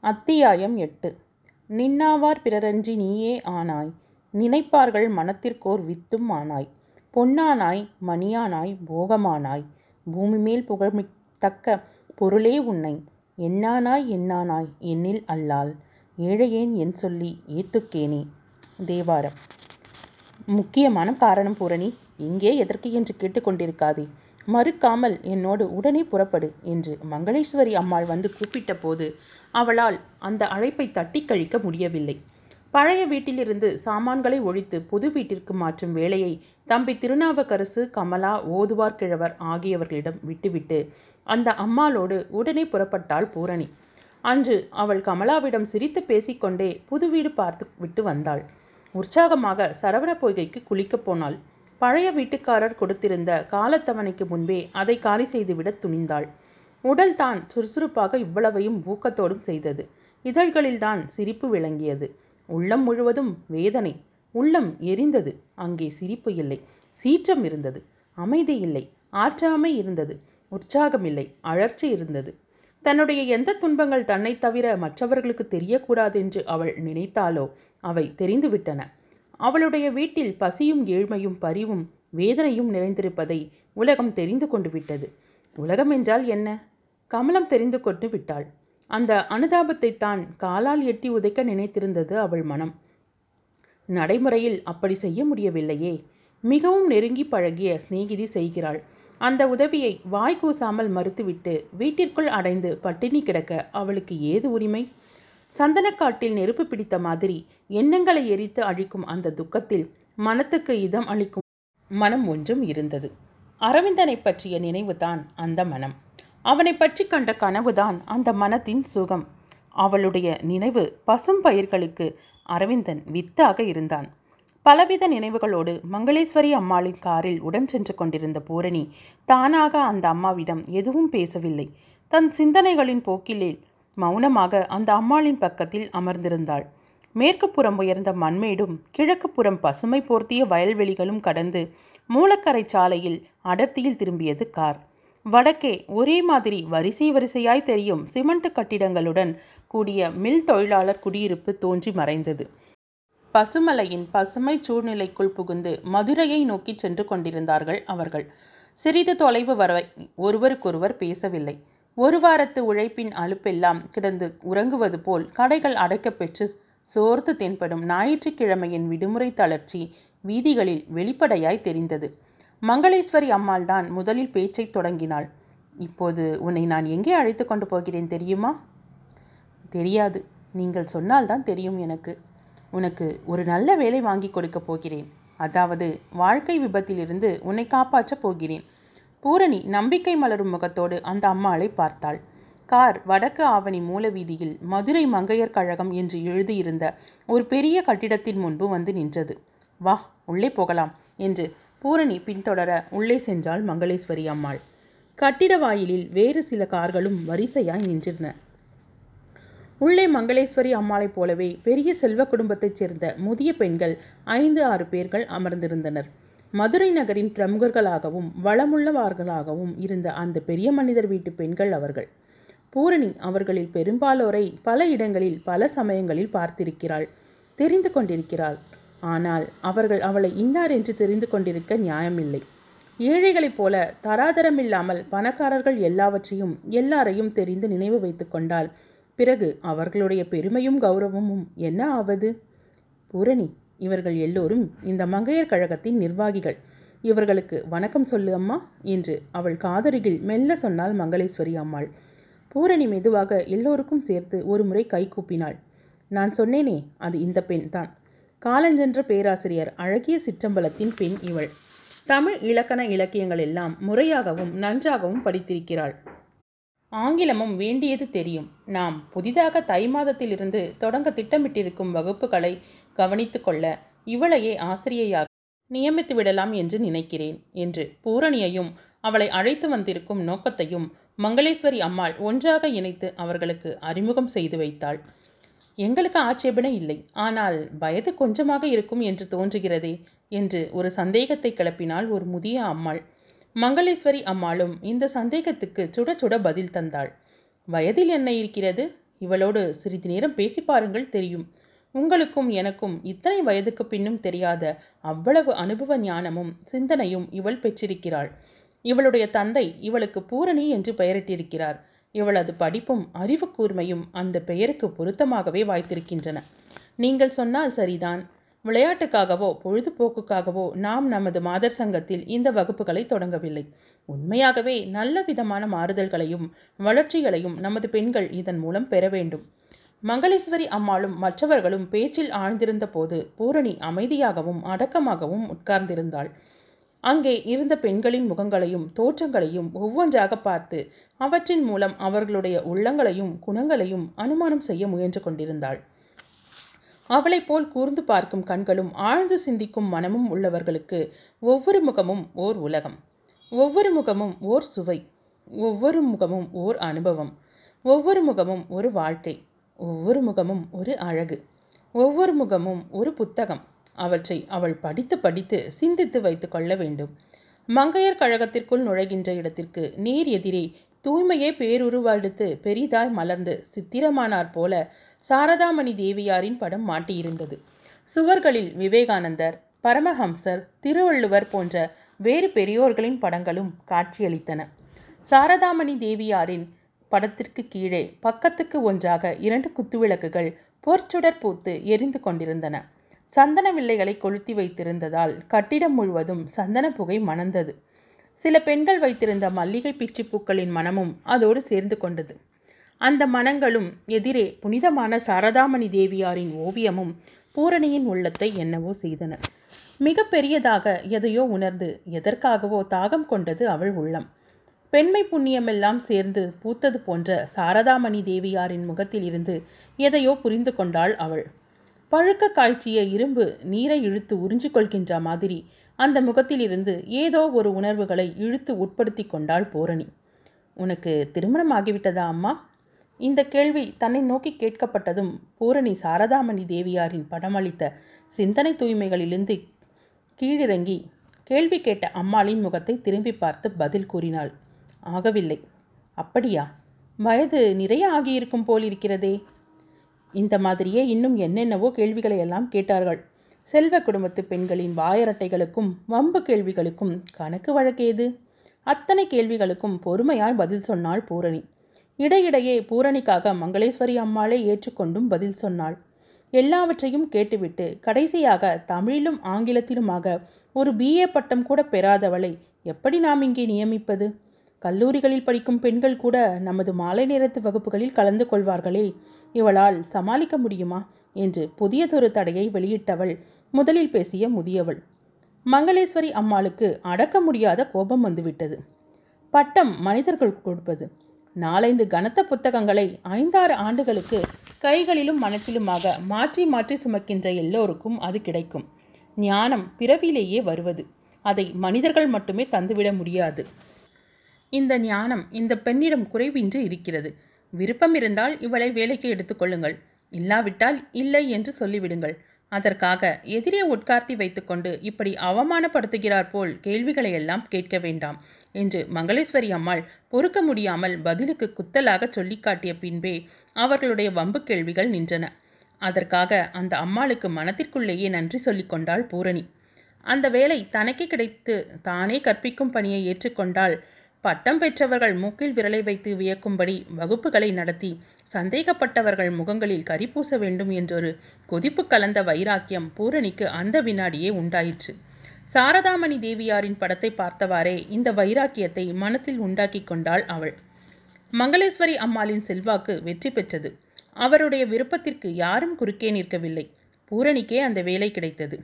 அத்தியாயம் எட்டு. நின்னாவார் பிறரஞ்சி நீயே ஆனாய். நினைப்பார்கள் மனத்திற்கோர் வித்தும் ஆனாய். பொன்னானாய் மணியானாய் போகமானாய். பூமி மேல் புகழ்மித்தக்க பொருளே உன்னை. என்னானாய் என்னானாய் என்னில் அல்லால். ஏழையேன் என் சொல்லி ஏத்துக்கேனே. தேவாரம். முக்கியமான காரணம் பூரணி இங்கே எதற்கு என்று கேட்டுக்கொண்டிருக்காதே. மறுக்காமல் என்னோடு உடனே புறப்படு என்று மங்களேஸ்வரி அம்மாள் வந்து கூப்பிட்ட போது அவளால் அந்த அழைப்பை தட்டி கழிக்க முடியவில்லை. பழைய வீட்டிலிருந்து சாமான்களை ஒழித்து புது வீட்டிற்கு மாற்றும் வேலையை தம்பி திருநாவுக்கரசு கமலா ஓதுவார் கிழவர் ஆகியவர்களிடம் விட்டுவிட்டு அந்த அம்மாளோடு உடனே புறப்பட்டாள் பூரணி. அன்று அவள் கமலாவிடம் சிரித்து பேசிக்கொண்டே புது வீடு பார்த்து விட்டு வந்தாள். உற்சாகமாக சரவண பொய்கைக்கு குளிக்கப் போனாள். பழைய வீட்டுக்காரர் கொடுத்திருந்த காலத்தவணைக்கு முன்பே அதை காலி செய்துவிட துணிந்தாள். உடல் தான் சுறுசுறுப்பாக இவ்வளவையும் ஊக்கத்தோடும் செய்தது. இதழ்களில்தான் சிரிப்பு விளங்கியது. உள்ளம் முழுவதும் வேதனை. உள்ளம் எரிந்தது. அங்கே சிரிப்பு இல்லை. சீற்றம் இருந்தது. அமைதி இல்லை. ஆற்றாமை இருந்தது. உற்சாகம் இல்லை. அழற்சி இருந்தது. தன்னுடைய எந்த துன்பங்கள் தன்னை தவிர மற்றவர்களுக்கு தெரியக்கூடாதென்று அவள் நினைத்தாலோ அவை தெரிந்துவிட்டன. அவளுடைய வீட்டில் பசியும் ஏழ்மையும் பரிவும் வேதனையும் நிறைந்திருப்பதை உலகம் தெரிந்து கொண்டு விட்டது. உலகம் என்றால் என்ன? கமலம் தெரிந்து கொண்டு விட்டாள். அந்த அனுதாபத்தை தான் காலால் எட்டி உதைக்க நினைத்திருந்தது அவள் மனம். நடைமுறையில் அப்படி செய்ய முடியவில்லையே. மிகவும் நெருங்கி பழகிய சிநேகிதி செய்கிறாள். அந்த உதவியை வாய் கூசாமல் மறுத்துவிட்டு வீட்டிற்குள் அடைந்து பட்டினி கிடக்க அவளுக்கு ஏது உரிமை? சந்தனக்காட்டில் நெருப்பு பிடித்த மாதிரி எண்ணங்களை எரித்து அழிக்கும் அந்த துக்கத்தில் மனத்துக்கு இதம் அளிக்கும் மனம் ஒன்றும் இருந்தது. அரவிந்தனை பற்றிய நினைவுதான் அந்த மனம். அவனை பற்றி கண்ட கனவுதான் அந்த மனத்தின் சுகம். அவளுடைய நினைவு பசும் பயிர்களுக்கு அரவிந்தன் வித்தாக இருந்தான். பலவித நினைவுகளோடு மங்களேஸ்வரி அம்மாளின் காரில் உடன் சென்று கொண்டிருந்த பூரணி தானாக அந்த அம்மாவிடம் எதுவும் பேசவில்லை. தன் சிந்தனைகளின் போக்கிலே மௌனமாக அந்த அம்மாளின் பக்கத்தில் அமர்ந்திருந்தாள். மேற்கு புறம் உயர்ந்த மண்மேடும் கிழக்கு புறம் பசுமை போர்த்திய வயல்வெளிகளும் கடந்து மூலக்கரை சாலையில் அடர்த்தியில் திரும்பியது கார். வடக்கே ஒரே மாதிரி வரிசை வரிசையாய் தெரியும் சிமெண்ட் கட்டிடங்களுடன் கூடிய மில் தொழிலாளர் குடியிருப்பு தோன்றி மறைந்தது. பசுமலையின் பசுமை சூழ்நிலைக்குள் புகுந்து மதுரையை நோக்கி சென்று கொண்டிருந்தார்கள் அவர்கள். சிறிது தொலைவு வரை ஒருவருக்கொருவர் பேசவில்லை. ஒரு வாரத்து உழைப்பின் அலுப்பெல்லாம் கிடந்து உறங்குவது போல் கடைகள் அடைக்கப்பெற்று சோர்த்து தென்படும் ஞாயிற்றுக்கிழமையின் விடுமுறை தளர்ச்சி வீதிகளில் வெளிப்படையாய் தெரிந்தது. மங்களேஸ்வரி அம்மாள் தான் முதலில் பேச்சை தொடங்கினாள். இப்போது உன்னை நான் எங்கே அழைத்து கொண்டு போகிறேன் தெரியுமா? தெரியாது. நீங்கள் சொன்னால்தான் தெரியும் எனக்கு. உனக்கு ஒரு நல்ல வேலை வாங்கி கொடுக்க போகிறேன். அதாவது வாழ்க்கை விபத்திலிருந்து உன்னை காப்பாற்றப் போகிறேன். பூரணி நம்பிக்கை மலரும் முகத்தோடு அந்த அம்மாளை பார்த்தாள். கார் வடக்கு ஆவணி மூலவீதியில் மதுரை மங்கையர் கழகம் என்று எழுதியிருந்த ஒரு பெரிய கட்டிடத்தின் முன்பு வந்து நின்றது. வா உள்ளே போகலாம் என்று பூரணி பின்தொடர உள்ளே சென்றாள் மங்களேஸ்வரி அம்மாள். கட்டிட வாயிலில் வேறு சில கார்களும் வரிசையாய் நின்றிருந்தன உள்ளே மங்களேஸ்வரி அம்மாளைப் போலவே பெரிய செல்வ குடும்பத்தைச் சேர்ந்த முதிய பெண்கள் ஐந்து ஆறு பேர்கள் அமர்ந்திருந்தனர். மதுரை நகரின் பிரமுகர்களாகவும் வளமுள்ளவார்களாகவும் இருந்த அந்த பெரிய மனிதர் வீட்டு பெண்கள் அவர்கள். பூரணி அவர்களில் பெரும்பாலோரை பல இடங்களில் பல சமயங்களில் பார்த்திருக்கிறாள் தெரிந்து கொண்டிருக்கிறாள். ஆனால் அவர்கள் அவளை இன்னார் என்று தெரிந்து கொண்டிருக்க நியாயமில்லை. ஏழைகளைப் போல தராதரமில்லாமல் பணக்காரர்கள் எல்லாவற்றையும் எல்லாரையும் தெரிந்து நினைவு வைத்து கொண்டால் பிறகு அவர்களுடைய பெருமையும் கௌரவமும் என்ன ஆவது? பூரணி இவர்கள் எல்லோரும் இந்த மங்கையர் கழகத்தின் நிர்வாகிகள். இவர்களுக்கு வணக்கம் சொல்லு அம்மா என்று அவள் காதருகில் மெல்ல சொன்னாள் மங்களேஸ்வரி அம்மாள். பூரணி மெதுவாக எல்லோருக்கும் சேர்த்து ஒரு முறை கை கூப்பினாள். நான் சொன்னேனே அது இந்த பெண் தான். காலஞ்சென்ற பேராசிரியர் அழகிய சிற்றம்பலத்தின் பெண் இவள். தமிழ் இலக்கண இலக்கியங்கள் எல்லாம் முறையாகவும் நன்றாகவும் படித்திருக்கிறாள். ஆங்கிலமும் வேண்டியது தெரியும். நாம் புதிதாக தை மாதத்திலிருந்து தொடங்க திட்டமிட்டிருக்கும் வகுப்புகளை கவனித்து கொள்ள இவளையே ஆசிரியையாக நியமித்து விடலாம் என்று நினைக்கிறேன் என்று பூரணியையும் அவளை அழைத்து வந்திருக்கும் நோக்கத்தையும் மங்களேஸ்வரி அம்மாள் ஒன்றாக இணைத்து அவர்களுக்கு அறிமுகம் செய்து வைத்தாள். எங்களுக்கு ஆட்சேபனை இல்லை ஆனால் வயது கொஞ்சமாக இருக்கும் என்று தோன்றுகிறதே என்று ஒரு சந்தேகத்தை கிளப்பினாள் ஒரு முதிய அம்மாள் மங்களேஸ்வரி அம்மாளும் இந்த சந்தேகத்துக்கு சுட சுட பதில் தந்தாள். வயதில் என்ன இருக்கிறது? இவளோடு சிறிது நேரம் பேசி பாருங்கள் தெரியும். உங்களுக்கும் எனக்கும் இத்தனை வயதுக்கு பின்னும் தெரியாத அவ்வளவு அனுபவ ஞானமும் சிந்தனையும் இவள் பெற்றிருக்கிறாள். இவளுடைய தந்தை இவளுக்கு பூரணி என்று பெயரிட்டிருக்கிறார். இவளது படிப்பும் அறிவு கூர்மையும் அந்த பெயருக்கு பொருத்தமாகவே வாய்த்திருக்கின்றன. நீங்கள் சொன்னால் சரிதான். விளையாட்டுக்காகவோ பொழுதுபோக்குக்காகவோ நாம் நமது மாதர் சங்கத்தில் இந்த வகுப்புகளை தொடங்கவில்லை. உண்மையாகவே நல்ல விதமான மாறுதல்களையும் வளர்ச்சிகளையும் நமது பெண்கள் இதன் மூலம் பெற வேண்டும். மங்களேஸ்வரி அம்மாளும் மற்றவர்களும் பேச்சில் ஆழ்ந்திருந்த போது பூரணி அமைதியாகவும் அடக்கமாகவும் உட்கார்ந்திருந்தாள். அங்கே இருந்த பெண்களின் முகங்களையும் தோற்றங்களையும் ஒவ்வொன்றாக பார்த்து அவற்றின் மூலம் அவர்களுடைய உள்ளங்களையும் குணங்களையும் அனுமானம் செய்ய முயன்று கொண்டிருந்தாள். அவளைப் போல் கூர்ந்து பார்க்கும் கண்களும் ஆழ்ந்து சிந்திக்கும் மனமும் உள்ளவர்களுக்கு ஒவ்வொரு முகமும் ஓர் உலகம். ஒவ்வொரு முகமும் ஓர் சுவை. ஒவ்வொரு முகமும் ஓர் அனுபவம். ஒவ்வொரு முகமும் ஒரு வாழ்க்கை. ஒவ்வொரு முகமும் ஒரு அழகு. ஒவ்வொரு முகமும் ஒரு புத்தகம். அவற்றை அவள் படித்து படித்து சிந்தித்து வைத்து கொள்ள வேண்டும். மங்கையர் கழகத்திற்குள் நுழைகின்ற இடத்திற்கு நேர் எதிரே தூய்மையே பேருருவெடுத்து பெரிதாய் மலர்ந்து சித்திரமானார் போல சாரதாமணி தேவியாரின் படம் மாட்டியிருந்தது. சுவர்களில் விவேகானந்தர் பரமஹம்சர் திருவள்ளுவர் போன்ற வேறு பெரியோர்களின் படங்களும் காட்சியளித்தன. சாரதாமணி தேவியாரின் படத்திற்கு கீழே பக்கத்துக்கு ஒன்றாக இரண்டு குத்துவிளக்குகள் பொற்சுடர் பூத்து எரிந்து கொண்டிருந்தன. சந்தன வில்லைகளை கொளுத்தி வைத்திருந்ததால் கட்டிடம் முழுவதும் சந்தன புகை மணந்தது. சில பெண்கள் வைத்திருந்த மல்லிகை பிச்சிப்பூக்களின் மனமும் அதோடு சேர்ந்து கொண்டது. அந்த மனங்களும் எதிரே புனிதமான சாரதாமணி தேவியாரின் ஓவியமும் பூரணியின் உள்ளத்தை என்னவோ செய்தன. மிக பெரியதாக எதையோ உணர்ந்து எதற்காகவோ தாகம் கொண்டது அவள் உள்ளம். பெண்மை புண்ணியமெல்லாம் சேர்ந்து பூத்தது போன்ற சாரதாமணி தேவியாரின் முகத்தில் இருந்து எதையோ புரிந்து கொண்டாள் அவள். பழுக்க காய்ச்சிய இரும்பு நீரை இழுத்து உறிஞ்சு கொள்கின்ற மாதிரி அந்த முகத்திலிருந்து ஏதோ ஒரு உணர்வுகளை இழுத்து உட்படுத்தி கொண்டாள் பூரணி. உனக்கு திருமணம் ஆகிவிட்டதா அம்மா? இந்த கேள்வி தன்னை நோக்கி கேட்கப்பட்டதும் பூரணி சாரதாமணி தேவியாரின் படமளித்த சிந்தனை தூய்மைகளிலிருந்து கீழிறங்கி கேள்வி கேட்ட அம்மாளின் முகத்தை திரும்பி பார்த்து பதில் கூறினாள். ஆகவில்லை. அப்படியா? வயது நிறைய ஆகியிருக்கும் போலிருக்கிறதே. இந்த மாதிரியே இன்னும் என்னென்னவோ கேள்விகளை எல்லாம் கேட்டார்கள். செல்வ குடும்பத்து பெண்களின் வாயரட்டைகளுக்கும் வம்பு கேள்விகளுக்கும் கணக்கு வழக்கேது அத்தனை கேள்விகளுக்கும் பொறுமையாய் பதில் சொன்னாள் பூரணி. இடையிடையே பூரணிக்காக மங்களேஸ்வரி அம்மாளை ஏற்றுக்கொண்டும் பதில் சொன்னாள். எல்லாவற்றையும் கேட்டுவிட்டு கடைசியாக தமிழிலும் ஆங்கிலத்திலுமாக ஒரு பிஏ பட்டம் கூட பெறாதவளை எப்படி நாம் இங்கே நியமிப்பது? கல்லூரிகளில் படிக்கும் பெண்கள் கூட நமது மாலை நேரத்து வகுப்புகளில் கலந்து கொள்வார்களே. இவளால் சமாளிக்க முடியுமா? என்று புதியதொரு தடையை வெளியிட்டவள் முதலில் பேசிய முதியவள். மங்களேஸ்வரி அம்மாளுக்கு அடக்க முடியாத கோபம் வந்துவிட்டது. பட்டம் மனிதர்கள் கொடுப்பது. நாலைந்து கனத்த புத்தகங்களை ஐந்தாறு ஆண்டுகளுக்கு கைகளிலும் மனத்திலுமாக மாற்றி மாற்றி சுமக்கின்ற எல்லோருக்கும் அது கிடைக்கும். ஞானம் பிறவிலேயே வருவது. அதை மனிதர்கள் மட்டுமே தந்துவிட முடியாது. இந்த ஞானம் இந்த பெண்ணிடம் குறைவின்றி இருக்கிறது. விருப்பம் இருந்தால் இவளை வேலைக்கு எடுத்துக்கொள்ளுங்கள் இல்லாவிட்டால் இல்லை என்று சொல்லிவிடுங்கள். அதற்காக எதிரே உட்கார்த்தி வைத்துக்கொண்டு இப்படி அவமானப்படுத்துகிறார் போல் கேள்விகளை எல்லாம் கேட்க வேண்டாம் என்று மங்களேஸ்வரி அம்மாள் பொறுக்க முடியாமல் பதிலுக்கு குத்தலாக சொல்லி காட்டிய பின்பே அவர்களுடைய வம்பு கேள்விகள் நின்றன. அதற்காக அந்த அம்மாளுக்கு மனத்திற்குள்ளேயே நன்றி சொல்லிக்கொண்டாள் பூரணி. அந்த வேலை தனக்கு கிடைத்து தானே கற்பிக்கும் பணியை ஏற்றுக்கொண்டால் பட்டம் பெற்றவர்கள் மூக்கில் விரலை வைத்து வியக்கும்படி வகுப்புகளை நடத்தி சந்தேகப்பட்டவர்கள் முகங்களில் கரி பூச வேண்டும் என்றொரு கொதிப்பு கலந்த வைராக்கியம் பூரணிக்கு அந்த வினாடியே உண்டாயிற்று. சாரதாமணி தேவியாரின் படத்தை பார்த்தவாறே இந்த வைராக்கியத்தை மனத்தில் உண்டாக்கி கொண்டாள் அவள். மங்களேஸ்வரி அம்மாளின் செல்வாக்கு வெற்றி பெற்றது. அவருடைய விருப்பத்திற்கு யாரும் குறுக்கே நிற்கவில்லை. பூரணிக்கே அந்த வேலை கிடைத்தது.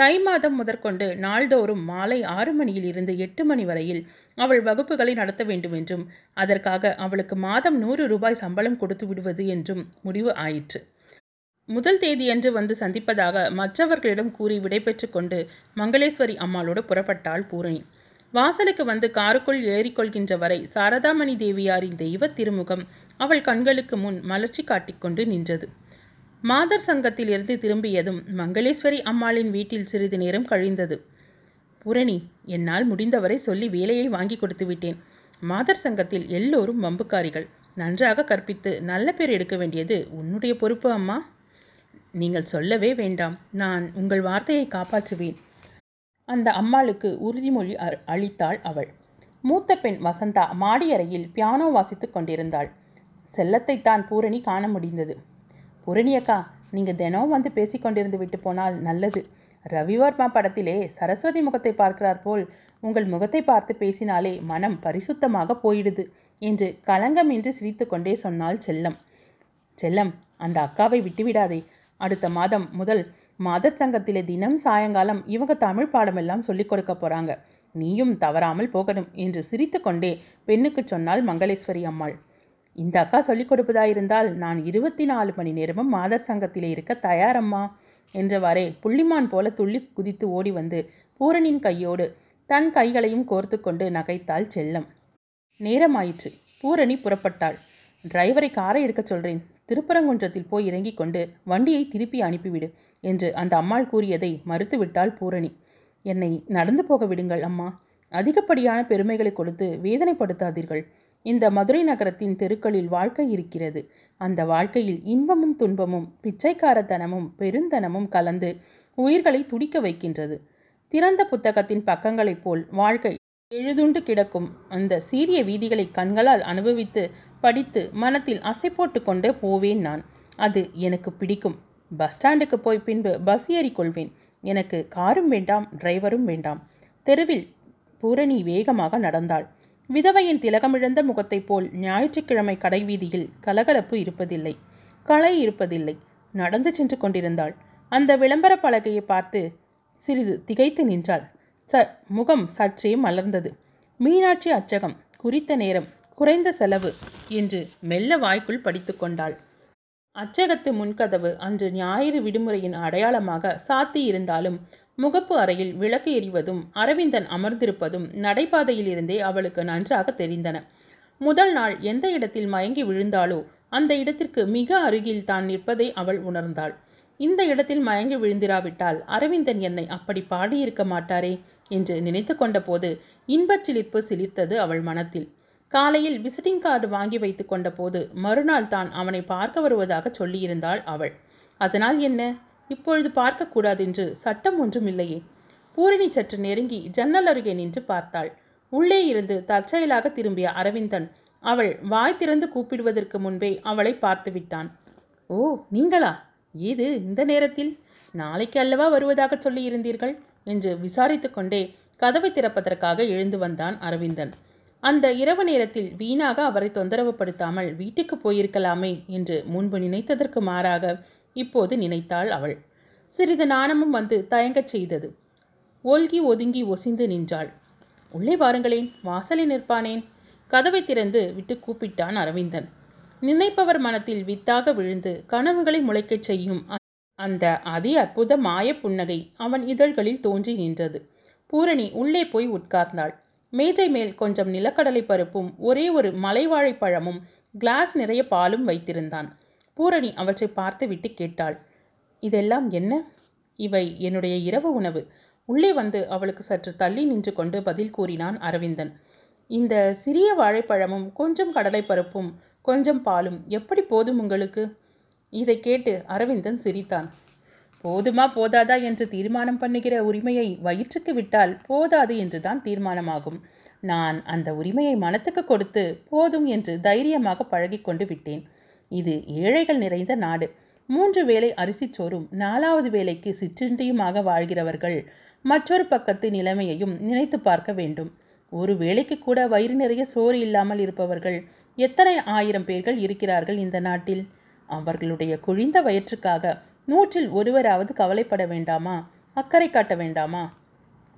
தை மாதம் முதற்கொண்டு நாள்தோறும் மாலை ஆறு மணியில் இருந்து எட்டு மணி வரையில் அவள் வகுப்புகளை நடத்த வேண்டும் என்றும் அதற்காக அவளுக்கு மாதம் நூறு ரூபாய் சம்பளம் கொடுத்து விடுவது என்றும் முடிவு ஆயிற்று. முதல் தேதியன்று வந்து சந்திப்பதாக மற்றவர்களிடம் கூறி விடைபெற்று கொண்டு மங்களேஸ்வரி அம்மாளோடு புறப்பட்டாள் பூரணி. வாசலுக்கு வந்து காருக்குள் ஏறிக்கொள்கின்ற வரை சாரதாமணி தேவியாரின் தெய்வ திருமுகம் அவள் கண்களுக்கு முன் மலர்ச்சி காட்டிக்கொண்டு நின்றது. மாதர் சங்கத்திலிருந்து திரும்பியதும் மங்களேஸ்வரி அம்மாளின் வீட்டில் சிறிது நேரம் கழிந்தது. பூரணி என்னால் முடிந்தவரை சொல்லி வேலையை வாங்கி கொடுத்து விட்டேன். மாதர் சங்கத்தில் எல்லோரும் வம்புக்காரிகள். நன்றாக கற்பித்து நல்ல பேர் எடுக்க வேண்டியது உன்னுடைய பொறுப்பு அம்மா. நீங்கள் சொல்லவே வேண்டாம். நான் உங்கள் வார்த்தையை காப்பாற்றுவேன். அந்த அம்மாளுக்கு உறுதிமொழி அ- அளித்தாள் அவள். மூத்த பெண் வசந்தா மாடியறையில் பியானோ வாசித்துக் கொண்டிருந்தாள். செல்லத்தைத்தான் பூரணி காண முடிந்தது. பூரணி அக்கா நீங்கள் தினம் வந்து பேசிக்கொண்டிருந்து விட்டு போனால் நல்லது. ரவிவர்மா படத்திலே சரஸ்வதி முகத்தை பார்க்கிறார் போல் உங்கள் முகத்தை பார்த்து பேசினாலே மனம் பரிசுத்தமாக போயிடுது என்று களங்கமின்றி சிரித்துக்கொண்டே சொன்னாள் செல்லம். செல்லம் அந்த அக்காவை விட்டுவிடாதே. அடுத்த மாதம் முதல் மாதர் சங்கத்திலே தினம் சாயங்காலம் இவங்க தமிழ் பாடமெல்லாம் சொல்லிக் கொடுக்க போறாங்க. நீயும் தவறாமல் போகணும் என்று சிரித்துக்கொண்டே பெண்ணுக்கு சொன்னாள் மங்களேஸ்வரி அம்மாள். இந்த அக்கா சொல்லிக் கொடுப்பதாயிருந்தால் நான் இருபத்தி நாலு மணி நேரமும் மாதர் சங்கத்திலே இருக்க தயாரம்மா என்றவாறே புள்ளிமான் போல துள்ளி குதித்து ஓடி வந்து பூரணின் கையோடு தன் கைகளையும் கோர்த்து கொண்டு நகைத்தாள் செல்லம். நேரமாயிற்று. பூரணி புறப்பட்டாள். டிரைவரை காரை எடுக்கச் சொல்றேன். திருப்பரங்குன்றத்தில் போய் இறங்கிக் கொண்டு வண்டியை திருப்பி அனுப்பிவிடு என்று அந்த அம்மாள் கூறியதை மறுத்துவிட்டாள் பூரணி. என்னை நடந்து போக விடுங்கள் அம்மா. அதிகப்படியான பெருமைகளை கொடுத்து வேதனைப்படுத்தாதீர்கள். இந்த மதுரை நகரத்தின் தெருக்களில் வாழ்க்கை இருக்கிறது. அந்த வாழ்க்கையில் இன்பமும் துன்பமும் பிச்சைக்காரத்தனமும் பெருந்தனமும் கலந்து உயிர்களை துடிக்க வைக்கின்றது. திறந்த புத்தகத்தின் பக்கங்களைப் போல் வாழ்க்கை எழுதுண்டு கிடக்கும். அந்த சீரிய வீதிகளை கண்களால் அனுபவித்து படித்து மனத்தில் அசை போட்டு கொண்டே போவேன் நான். அது எனக்கு பிடிக்கும். பஸ் ஸ்டாண்டுக்கு போய் பின்பு பஸ் ஏறிக்கொள்வேன் எனக்கு காரும் வேண்டாம் டிரைவரும் வேண்டாம். தெருவில் பூரணி வேகமாக நடந்தாள். விதவையின் திலகமிழந்த முகத்தைப் போல் ஞாயிற்றுக்கிழமை கடைவீதியில் கலகலப்பு இருப்பதில்லை களை இருப்பதில்லை. நடந்து சென்று கொண்டிருந்தாள். அந்த விளம்பர பலகையை பார்த்து சிறிது திகைத்து நின்றாள். ச முகம் சற்றே மலர்ந்தது. மீனாட்சி அச்சகம் குறித்த நேரம் குறைந்த செலவு என்று மெல்ல வாய்க்குள் படித்து கொண்டாள். அச்சகத்து முன்கதவு அன்று ஞாயிறு விடுமுறையின் அடையாளமாக சாத்தி இருந்தாலும் முகப்பு அறையில் விளக்கு எரிவதும் அரவிந்தன் அமர்ந்திருப்பதும் நடைபாதையில் இருந்தே அவளுக்கு நன்றாக தெரிந்தன. முதல் நாள் எந்த இடத்தில் மயங்கி விழுந்தாளோ அந்த இடத்திற்கு மிக அருகில் தான் நிற்பதை அவள் உணர்ந்தாள். இந்த இடத்தில் மயங்கி விழுந்திராவிட்டால் அரவிந்தன் என்னை அப்படி பாடியிருக்க மாட்டாரே என்று நினைத்து கொண்டபோது இன்பச் சிலிர்ப்பு சிலிர்த்தது அவள் மனத்தில். காலையில் விசிட்டிங் கார்டு வாங்கி வைத்து கொண்டபோது மறுநாள் தான் அவனை பார்க்க வருவதாக சொல்லியிருந்தாள் அவள். அதனால் என்ன? இப்பொழுது பார்க்கக்கூடாதென்று சட்டம் ஒன்றும் இல்லையே. பூரணி சற்று நெருங்கி ஜன்னல் அருகே நின்று பார்த்தாள். உள்ளே இருந்து தற்செயலாக திரும்பிய அரவிந்தன் அவள் வாய் திறந்து கூப்பிடுவதற்கு முன்பே அவளை பார்த்து விட்டான். ஓ நீங்களா? ஏது இந்த நேரத்தில்? நாளைக்கு அல்லவா வருவதாக சொல்லியிருந்தீர்கள் என்று விசாரித்து கொண்டே கதவை திறப்பதற்காக எழுந்து வந்தான் அரவிந்தன். அந்த இரவு நேரத்தில் வீணாக அவரை தொந்தரவுப்படுத்தாமல் வீட்டுக்கு போயிருக்கலாமே என்று முன்பு நினைத்ததற்கு மாறாக இப்போது நினைத்தாள் அவள். சிறிது நாணமும் வந்து தயங்கச் செய்தது. ஒல்கி ஒதுங்கி ஒசிந்து நின்றாள். உள்ளே வாருங்களேன் வாசலில் நிற்பானேன். கதவை திறந்து விட்டு கூப்பிட்டான் அரவிந்தன். நினைப்பவர் மனத்தில் வித்தாக விழுந்து கனவுகளை முளைக்கச் செய்யும் அந்த அதி அற்புத மாய புன்னகை அவன் இதழ்களில் தோன்றி நின்றது. பூரணி உள்ளே போய் உட்கார்ந்தாள். மேஜை மேல் கொஞ்சம் நிலக்கடலை பருப்பும் ஒரே ஒரு மலைவாழைப்பழமும் கிளாஸ் நிறைய பாலும் வைத்திருந்தான். பூரணி அவற்றை பார்த்துவிட்டு கேட்டாள். இதெல்லாம் என்ன? இவை என்னுடைய இரவு உணவு. உள்ளே வந்து அவளுக்கு சற்று தள்ளி நின்று கொண்டு பதில் கூறினான் அரவிந்தன். இந்த சிறிய வாழைப்பழமும் கொஞ்சம் கடலை பருப்பும் கொஞ்சம் பாலும் எப்படி போதும் உங்களுக்கு? இதை கேட்டு அரவிந்தன் சிரித்தான். போதுமா போதாதா என்று தீர்மானம் பண்ணுகிற உரிமையை வயிற்றுக்கு விட்டால் போதாது என்றுதான் தீர்மானமாகும். நான் அந்த உரிமையை மனத்துக்கு கொடுத்து போதும் என்று தைரியமாக பழகிக்கொண்டு விட்டேன். இது ஏழைகள் நிறைந்த நாடு. மூன்று வேளை அரிசிச் சோறும் நாலாவது வேலைக்கு சிற்றின்றியுமாக வாழ்கிறவர்கள் மற்றொரு பக்கத்து நிலைமையையும் நினைத்து பார்க்க வேண்டும். ஒரு வேளைக்கு கூட வயிறு நிறைய சோறு இல்லாமல் இருப்பவர்கள் எத்தனை ஆயிரம் பேர்கள் இருக்கிறார்கள் இந்த நாட்டில்? அவர்களுடைய குழிந்த வயிற்றுக்காக நூற்றில் ஒருவராவது கவலைப்பட வேண்டாமா? அக்கறை காட்ட வேண்டாமா?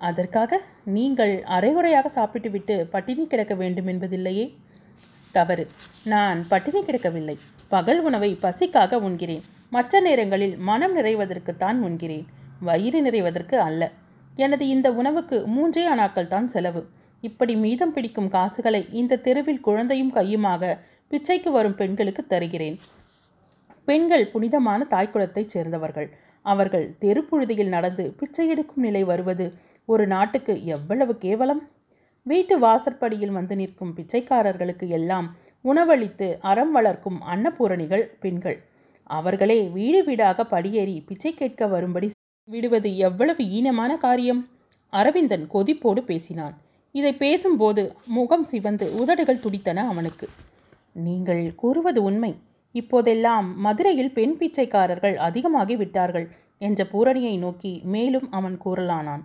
அதற்காக நீங்கள் அரைகுறையாக சாப்பிட்டுவிட்டு பட்டினி கிடக்க வேண்டும் என்பதில்லையே? தவறு. நான் பட்டினி கிடக்கவில்லை. பகல் உணவை பசிக்காக உண்கிறேன். மற்ற நேரங்களில் மனம் நிறைவதற்குத்தான் உண்கிறேன். வயிறு நிறைவதற்கு அல்ல. எனது இந்த உணவுக்கு மூன்றே அணாக்கள் தான் செலவு. இப்படி மீதம் பிடிக்கும் காசுகளை இந்த தெருவில் குழந்தையும் கையுமாக பிச்சைக்கு வரும் பெண்களுக்கு தருகிறேன். பெண்கள் புனிதமான தாய்க்குளத்தைச் சேர்ந்தவர்கள். அவர்கள் தெருப்புழுதியில் நடந்து பிச்சை எடுக்கும் நிலை வருவது ஒரு நாட்டுக்கு எவ்வளவு கேவலம்? வீட்டு வாசற்படியில் வந்து நிற்கும் பிச்சைக்காரர்களுக்கு எல்லாம் உணவளித்து அறம் வளர்க்கும் அன்னபூரணிகள் பெண்கள். அவர்களே வீடு வீடாக படியேறி பிச்சை கேட்க வரும்படி விடுவது எவ்வளவு ஈனமான காரியம்? அரவிந்தன் கொதிப்போடு பேசினான். இதை பேசும்போது முகம் சிவந்து உதடுகள் துடித்தன அவனுக்கு. நீங்கள் கூறுவது உண்மை. இப்போதெல்லாம் மதுரையில் பெண் பிச்சைக்காரர்கள் அதிகமாகி விட்டார்கள் என்ற பூரணியை நோக்கி மேலும் அவன் கூறலானான்.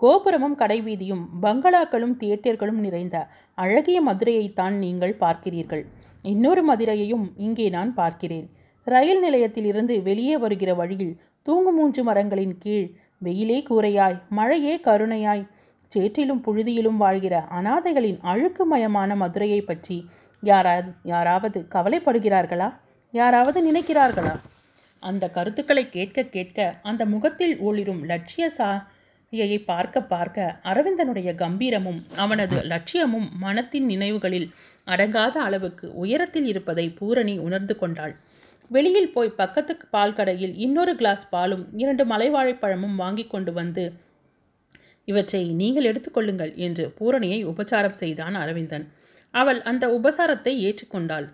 கோபுரமும் கடைவீதியும் பங்களாக்களும் தியேட்டர்களும் நிறைந்த அழகிய மதுரையைத்தான் நீங்கள் பார்க்கிறீர்கள். இன்னொரு மதுரையையும் இங்கே நான் பார்க்கிறேன். ரயில் நிலையத்திலிருந்து வெளியே வருகிற வழியில் தூங்குமூன்று மரங்களின் கீழ் வெயிலே கூரையாய் மழையே கருணையாய் சேற்றிலும் புழுதியிலும் வாழ்கிற அனாதைகளின் அழுக்குமயமான மதுரையை பற்றி யாராவது யாராவது கவலைப்படுகிறார்களா? யாராவது நினைக்கிறார்களா? அந்த கருத்துக்களை கேட்க கேட்க அந்த முகத்தில் ஒளிரும் லட்சிய சா சாயையை பார்க்க பார்க்க அரவிந்தனுடைய கம்பீரமும் அவனது லட்சியமும் மனத்தின் நினைவுகளில் அடங்காத அளவுக்கு உயரத்தில் இருப்பதை பூரணி உணர்ந்து கொண்டாள். வெளியில் போய் பக்கத்து பால் கடையில் இன்னொரு கிளாஸ் பாலும் இரண்டு மலைவாழைப்பழமும் வாங்கி கொண்டு வந்து இவற்றை நீங்கள் எடுத்துக்கொள்ளுங்கள் என்று பூரணியை உபச்சாரம் செய்தான் அரவிந்தன். அவள் அந்த உபசாரத்தை ஏற்றுக்கொண்டாள்.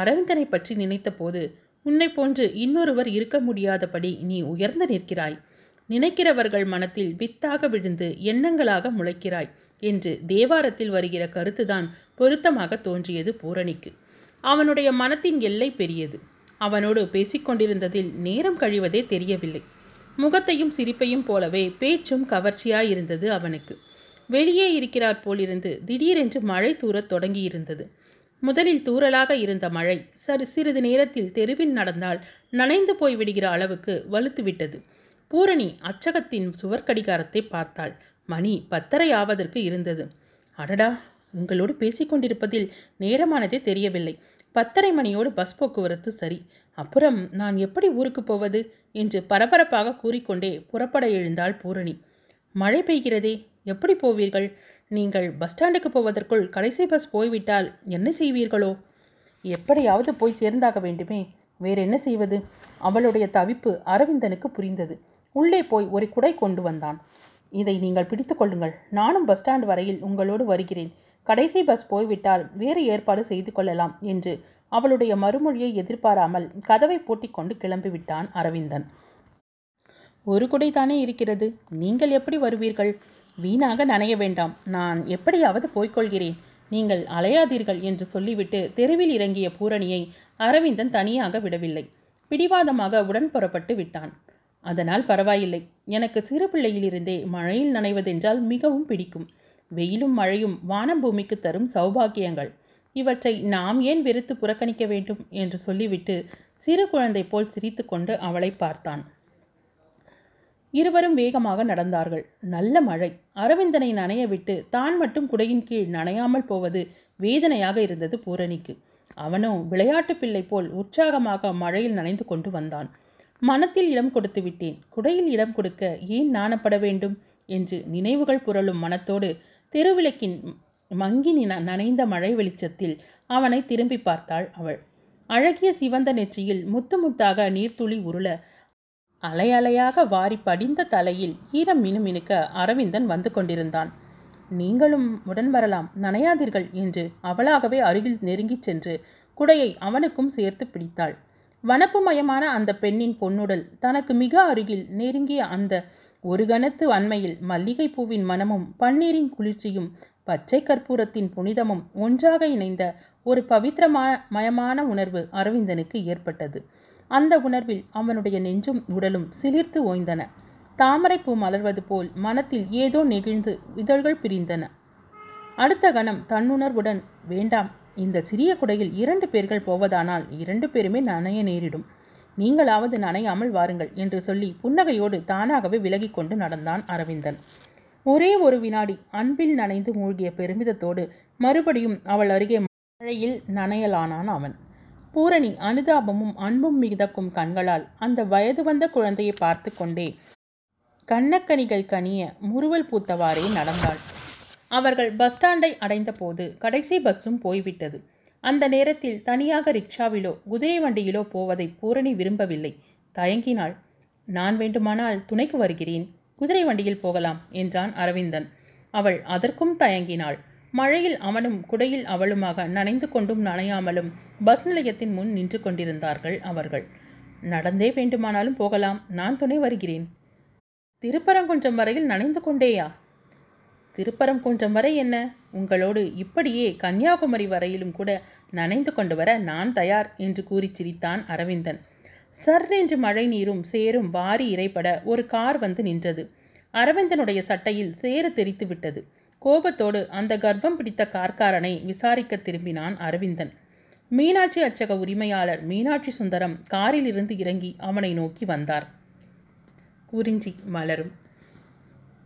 அரவிந்தனை பற்றி நினைத்தபோது உன்னை போன்று இன்னொருவர் இருக்க முடியாதபடி நீ உயர்ந்து நிற்கிறாய். நினைக்கிறவர்கள் மனத்தில் வித்தாக விழுந்து எண்ணங்களாக முளைக்கிறாய் என்று தேவாரத்தில் வருகிற கருத்துதான் பொருத்தமாக தோன்றியது பூரணிக்கு. அவனுடைய மனத்தின் எல்லை பெரியது. அவனோடு பேசிக்கொண்டிருந்ததில் நேரம் கழிவதே தெரியவில்லை. முகத்தையும் சிரிப்பையும் போலவே பேச்சும் கவர்ச்சியாயிருந்தது அவனுக்கு. வெளியே இருக்கிறார் போலிருந்து திடீரென்று மழை தூரத் தொடங்கியிருந்தது. முதலில் தூறலாக இருந்த மழை சரி சிறிது நேரத்தில் தெருவில் நடந்தால் நனைந்து போய் விடுகிற அளவுக்கு வலுத்துவிட்டது. பூரணி அச்சகத்தின் சுவர்க்கடிகாரத்தை பார்த்தாள். மணி பத்தரை ஆவதற்கு இருந்தது. அடடா உங்களோடு பேசிக்கொண்டிருப்பதில் நேரமானதே தெரியவில்லை. பத்தரை மணியோடு பஸ் போக்குவரத்து சரி. அப்புறம் நான் எப்படி ஊருக்கு போவது? என்று பரபரப்பாக கூறிக்கொண்டே புறப்பட எழுந்தாள் பூரணி. மழை பெய்கிறதே எப்படி போவீர்கள்? நீங்கள் பஸ் ஸ்டாண்டுக்கு போவதற்குள் கடைசி பஸ் போய்விட்டால் என்ன செய்வீர்களோ? எப்படியாவது போய் சேர்ந்தாக வேண்டுமே. வேற என்ன செய்வது? அவளுடைய தவிப்பு அரவிந்தனுக்கு புரிந்தது. உள்ளே போய் ஒரு குடை கொண்டு வந்தான். இதை நீங்கள் பிடித்து கொள்ளுங்கள். நானும் பஸ் ஸ்டாண்ட் வரையில் உங்களோடு வருகிறேன். கடைசி பஸ் போய்விட்டால் வேறு ஏற்பாடு செய்து கொள்ளலாம் என்று அவளுடைய மறுமொழியை எதிர்பாராமல் கதவை பூட்டிக்கொண்டு கிளம்பிவிட்டான் அரவிந்தன். ஒரு குடை தானே இருக்கிறது. நீங்கள் எப்படி வருவீர்கள்? வீணாக நனைய வேண்டாம். நான் எப்படியாவது போய்க்கொள்கிறேன். நீங்கள் அலையாதீர்கள் என்று சொல்லிவிட்டு தெருவில் இறங்கிய பூரணியை அரவிந்தன் தனியாக விடவில்லை. பிடிவாதமாக உடன் புறப்பட்டு விட்டான். அதனால் பரவாயில்லை. எனக்கு சிறு பிள்ளையிலிருந்தே மழையில் நனைவதென்றால் மிகவும் பிடிக்கும். வெயிலும் மழையும் வானம் பூமிக்கு தரும் சௌபாகியங்கள். இவற்றை நாம் ஏன் வெறுத்து புறக்கணிக்க வேண்டும்? என்று சொல்லிவிட்டு சிறு குழந்தை போல் சிரித்துக்கொண்டு அவளை பார்த்தான். இருவரும் வேகமாக நடந்தார்கள். நல்ல மழை. அரவிந்தனை நனைய விட்டு தான் மட்டும் குடையின் கீழ் நனையாமல் போவது வேதனையாக இருந்தது பூரணிக்கு. அவனோ விளையாட்டு பிள்ளை போல் உற்சாகமாக மழையில் நனைந்து கொண்டு வந்தான். மனத்தில் இடம் கொடுத்து விட்டேன். குடையில் இடம் கொடுக்க ஏன் நாணப்பட வேண்டும்? என்று நினைவுகள் புரளும் மனத்தோடு தெருவிளக்கின் மங்கி நனைந்த மழை வெளிச்சத்தில் அவனை திரும்பி பார்த்தாள் அவள். அழகிய சிவந்த நெற்றியில் முத்து முத்தாக நீர்த்துளி உருள அலை அலையாக வாரி படிந்த தலையில் ஈரம் மினுமினுக்க அரவிந்தன் வந்து கொண்டிருந்தான். நீங்களும் உடன் வரலாம் நனையாதீர்கள் என்று அவளாகவே அருகில் நெருங்கிச் சென்று குடையை அவனுக்கும் சேர்த்து பிடித்தாள். வனப்புமயமான அந்த பெண்ணின் பொன்னுடல் தனக்கு மிக அருகில் நெருங்கிய அந்த ஒரு கணத்து அண்மையில் மல்லிகை பூவின் மனமும் பன்னீரின் குளிர்ச்சியும் பச்சை கற்பூரத்தின் புனிதமும் ஒன்றாக இணைந்த ஒரு பவித்திரமயமான உணர்வு அரவிந்தனுக்கு ஏற்பட்டது. அந்த உணர்வில் அவனுடைய நெஞ்சும் உடலும் சிலிர்த்து ஓய்ந்தன. தாமரைப்பூ மலர்வது போல் மனத்தில் ஏதோ நெகிழ்ந்து இதழ்கள் பிரிந்தன. அடுத்த கணம் தன்னுணர்வுடன் வேண்டாம் இந்த சிறிய குடையில் இரண்டு பேர்கள் போவதானால் இரண்டு பேருமே நனைய நேரிடும். நீங்களாவது நனையாமல் வாருங்கள் என்று சொல்லி புன்னகையோடு தானாகவே விலகிக்கொண்டு நடந்தான் அரவிந்தன். ஒரே ஒரு வினாடி அன்பில் நனைந்து மூழ்கிய பெருமிதத்தோடு மறுபடியும் அவள் அருகே மழையில் நனையலானான் அவன். பூரணி அனுதாபமும் அன்பும் மிதக்கும் கண்களால் அந்த வயது வந்த குழந்தையை பார்த்து கொண்டே கண்ணக்கனிகள் கனிய முறுவல் பூத்தவாறே நடந்தாள். அவர்கள் பஸ் ஸ்டாண்டை அடைந்தபோது கடைசி பஸ்ஸும் போய்விட்டது. அந்த நேரத்தில் தனியாக ரிக்ஷாவிலோ குதிரை வண்டியிலோ போவதை பூரணி விரும்பவில்லை. தயங்கினாள். நான் வேண்டுமானால் துணைக்கு வருகிறேன். குதிரை வண்டியில் போகலாம் என்றான் அரவிந்தன். அவள் அதற்கும் தயங்கினாள். மழையில் அவனும் குடையில் அவளுமாக நனைந்து கொண்டும் நனையாமலும் பஸ் நிலையத்தின் முன் நின்று கொண்டிருந்தார்கள் அவர்கள். நடந்தே வேண்டுமானாலும் போகலாம். நான் துணை வருகிறேன். திருப்பரங்குன்றம் வரையில் நனைந்து கொண்டேயா? திருப்பரங்குன்றம் வரை என்ன? உங்களோடு இப்படியே கன்னியாகுமரி வரையிலும் கூட நனைந்து கொண்டு வர நான் தயார் என்று கூறி சிரித்தான் அரவிந்தன். சர்ரென்று மழை நீரும் சேரும் வாரி இறைப்பட ஒரு கார் வந்து நின்றது. அரவிந்தனுடைய சட்டையில் சேறு தெரித்து விட்டது. கோபத்தோடு அந்த கர்ப்பம் பிடித்த கார்காரனை விசாரிக்க திரும்பினான் அரவிந்தன். மீனாட்சி அச்சக உரிமையாளர் மீனாட்சி சுந்தரம் காரிலிருந்து இறங்கி அவனை நோக்கி வந்தார். குறிஞ்சி மலரும்.